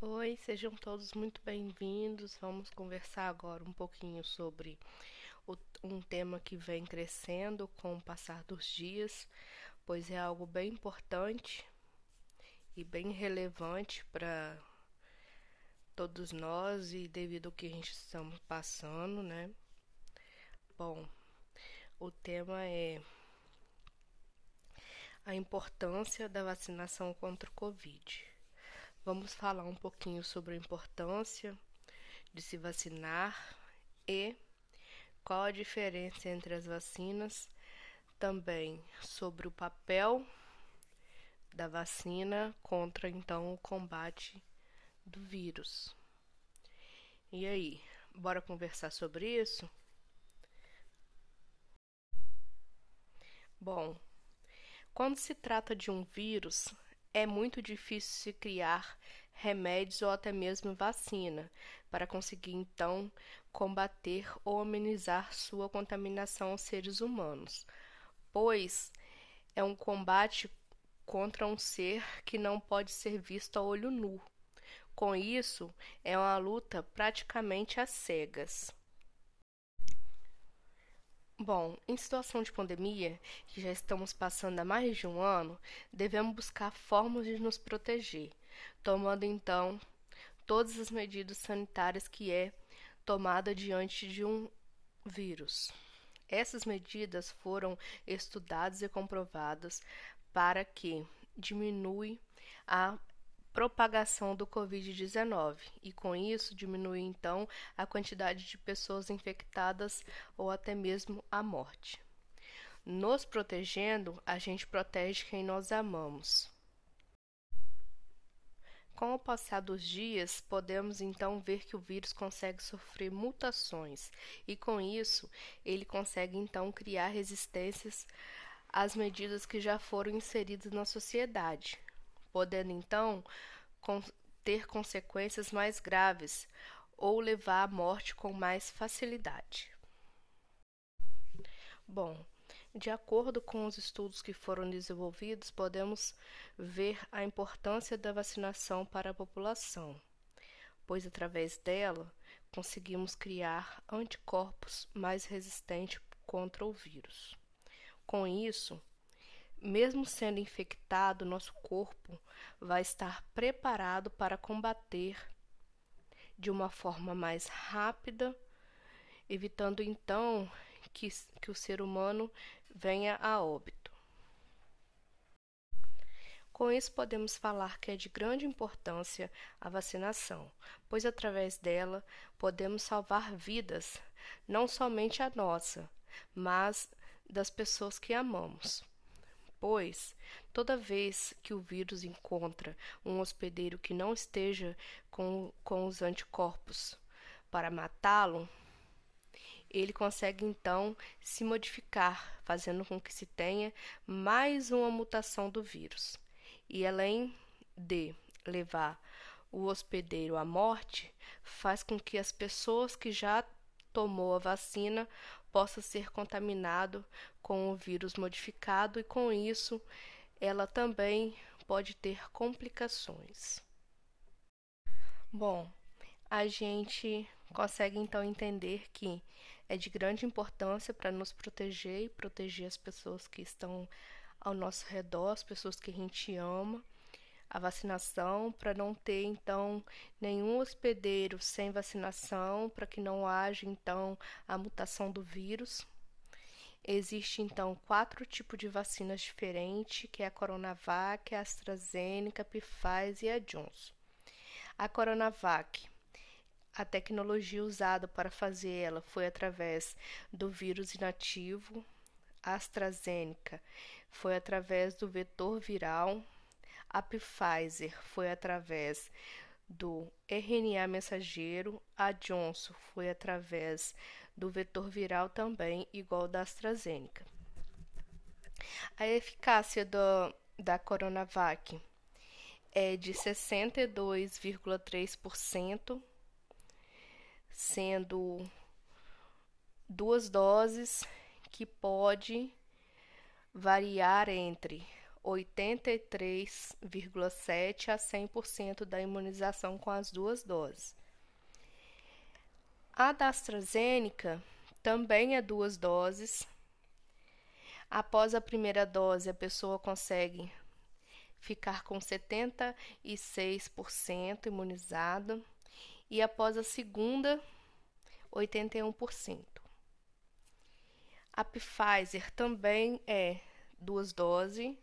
Oi, sejam todos muito bem-vindos. Vamos conversar agora um pouquinho sobre o, um tema que vem crescendo com o passar dos dias, pois é algo bem importante e bem relevante para todos nós e devido ao que a gente estamos passando, né? Bom, o tema é a importância da vacinação contra o Covid. Vamos falar um pouquinho sobre a importância de se vacinar e qual a diferença entre as vacinas, também sobre o papel da vacina contra então o combate do vírus. E aí, bora conversar sobre isso? Bom, quando se trata de um vírus, é muito difícil se criar remédios ou até mesmo vacina para conseguir então combater ou amenizar sua contaminação aos seres humanos, pois é um combate contra um ser que não pode ser visto a olho nu. Com isso, é uma luta praticamente às cegas. Bom, em situação de pandemia, que já estamos passando há mais de um ano, devemos buscar formas de nos proteger, tomando então todas as medidas sanitárias que é tomada diante de um vírus. Essas medidas foram estudadas e comprovadas para que diminui a propagação do Covid-19 e, com isso, diminuir então a quantidade de pessoas infectadas ou até mesmo a morte. Nos protegendo, a gente protege quem nós amamos. Com o passar dos dias, podemos então ver que o vírus consegue sofrer mutações e, com isso, ele consegue então criar resistências às medidas que já foram inseridas na sociedade, podendo então ter consequências mais graves ou levar à morte com mais facilidade. Bom, de acordo com os estudos que foram desenvolvidos, podemos ver a importância da vacinação para a população, pois através dela conseguimos criar anticorpos mais resistentes contra o vírus. Com isso, mesmo sendo infectado, nosso corpo vai estar preparado para combater de uma forma mais rápida, evitando então que, que o ser humano venha a óbito. Com isso, podemos falar que é de grande importância a vacinação, pois através dela podemos salvar vidas, não somente a nossa, mas das pessoas que amamos pois, toda vez que o vírus encontra um hospedeiro que não esteja com, com os anticorpos para matá-lo, ele consegue então se modificar, fazendo com que se tenha mais uma mutação do vírus. E além de levar o hospedeiro à morte, faz com que as pessoas que já tomou a vacina possa ser contaminado com o vírus modificado e com isso ela também pode ter complicações. Bom, a gente consegue então entender que é de grande importância para nos proteger e proteger as pessoas que estão ao nosso redor, as pessoas que a gente ama a vacinação, para não ter então nenhum hospedeiro sem vacinação, para que não haja então a mutação do vírus. Existe então quatro tipos de vacinas diferentes, que é a Coronavac, a AstraZeneca, a Pfizer e a Johnson. A Coronavac a tecnologia usada para fazer ela foi através do vírus inativo. A AstraZeneca foi através do vetor viral a Pfizer foi através do RNA mensageiro, a Johnson foi através do vetor viral também, igual da AstraZeneca. A eficácia do, da Coronavac é de 62,3%, sendo duas doses que pode variar entre 83,7 a 100% da imunização com as duas doses. A da AstraZeneca também é duas doses. Após a primeira dose, a pessoa consegue ficar com 76% imunizada e após a segunda, 81%. A Pfizer também é duas doses.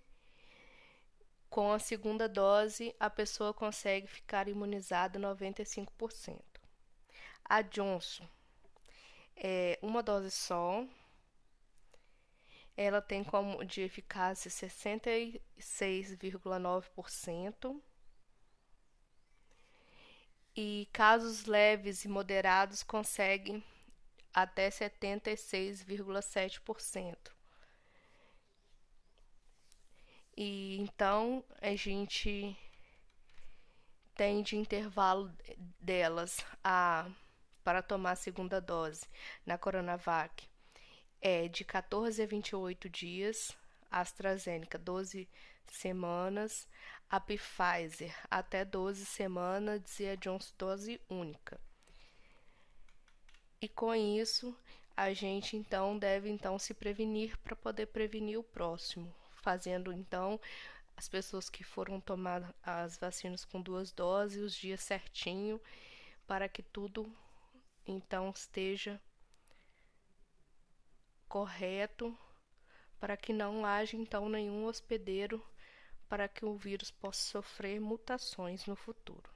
Com a segunda dose, a pessoa consegue ficar imunizada 95%. A Johnson é uma dose só. Ela tem como de eficácia 66,9%. E casos leves e moderados conseguem até 76,7%. E então a gente tem de intervalo delas a para tomar a segunda dose na Coronavac é de 14 a 28 dias, AstraZeneca 12 semanas, a Pfizer até 12 semanas e a Johnson dose única. E com isso, a gente então deve então se prevenir para poder prevenir o próximo, fazendo então as pessoas que foram tomar as vacinas com duas doses, os dias certinho, para que tudo então esteja correto, para que não haja então nenhum hospedeiro para que o vírus possa sofrer mutações no futuro.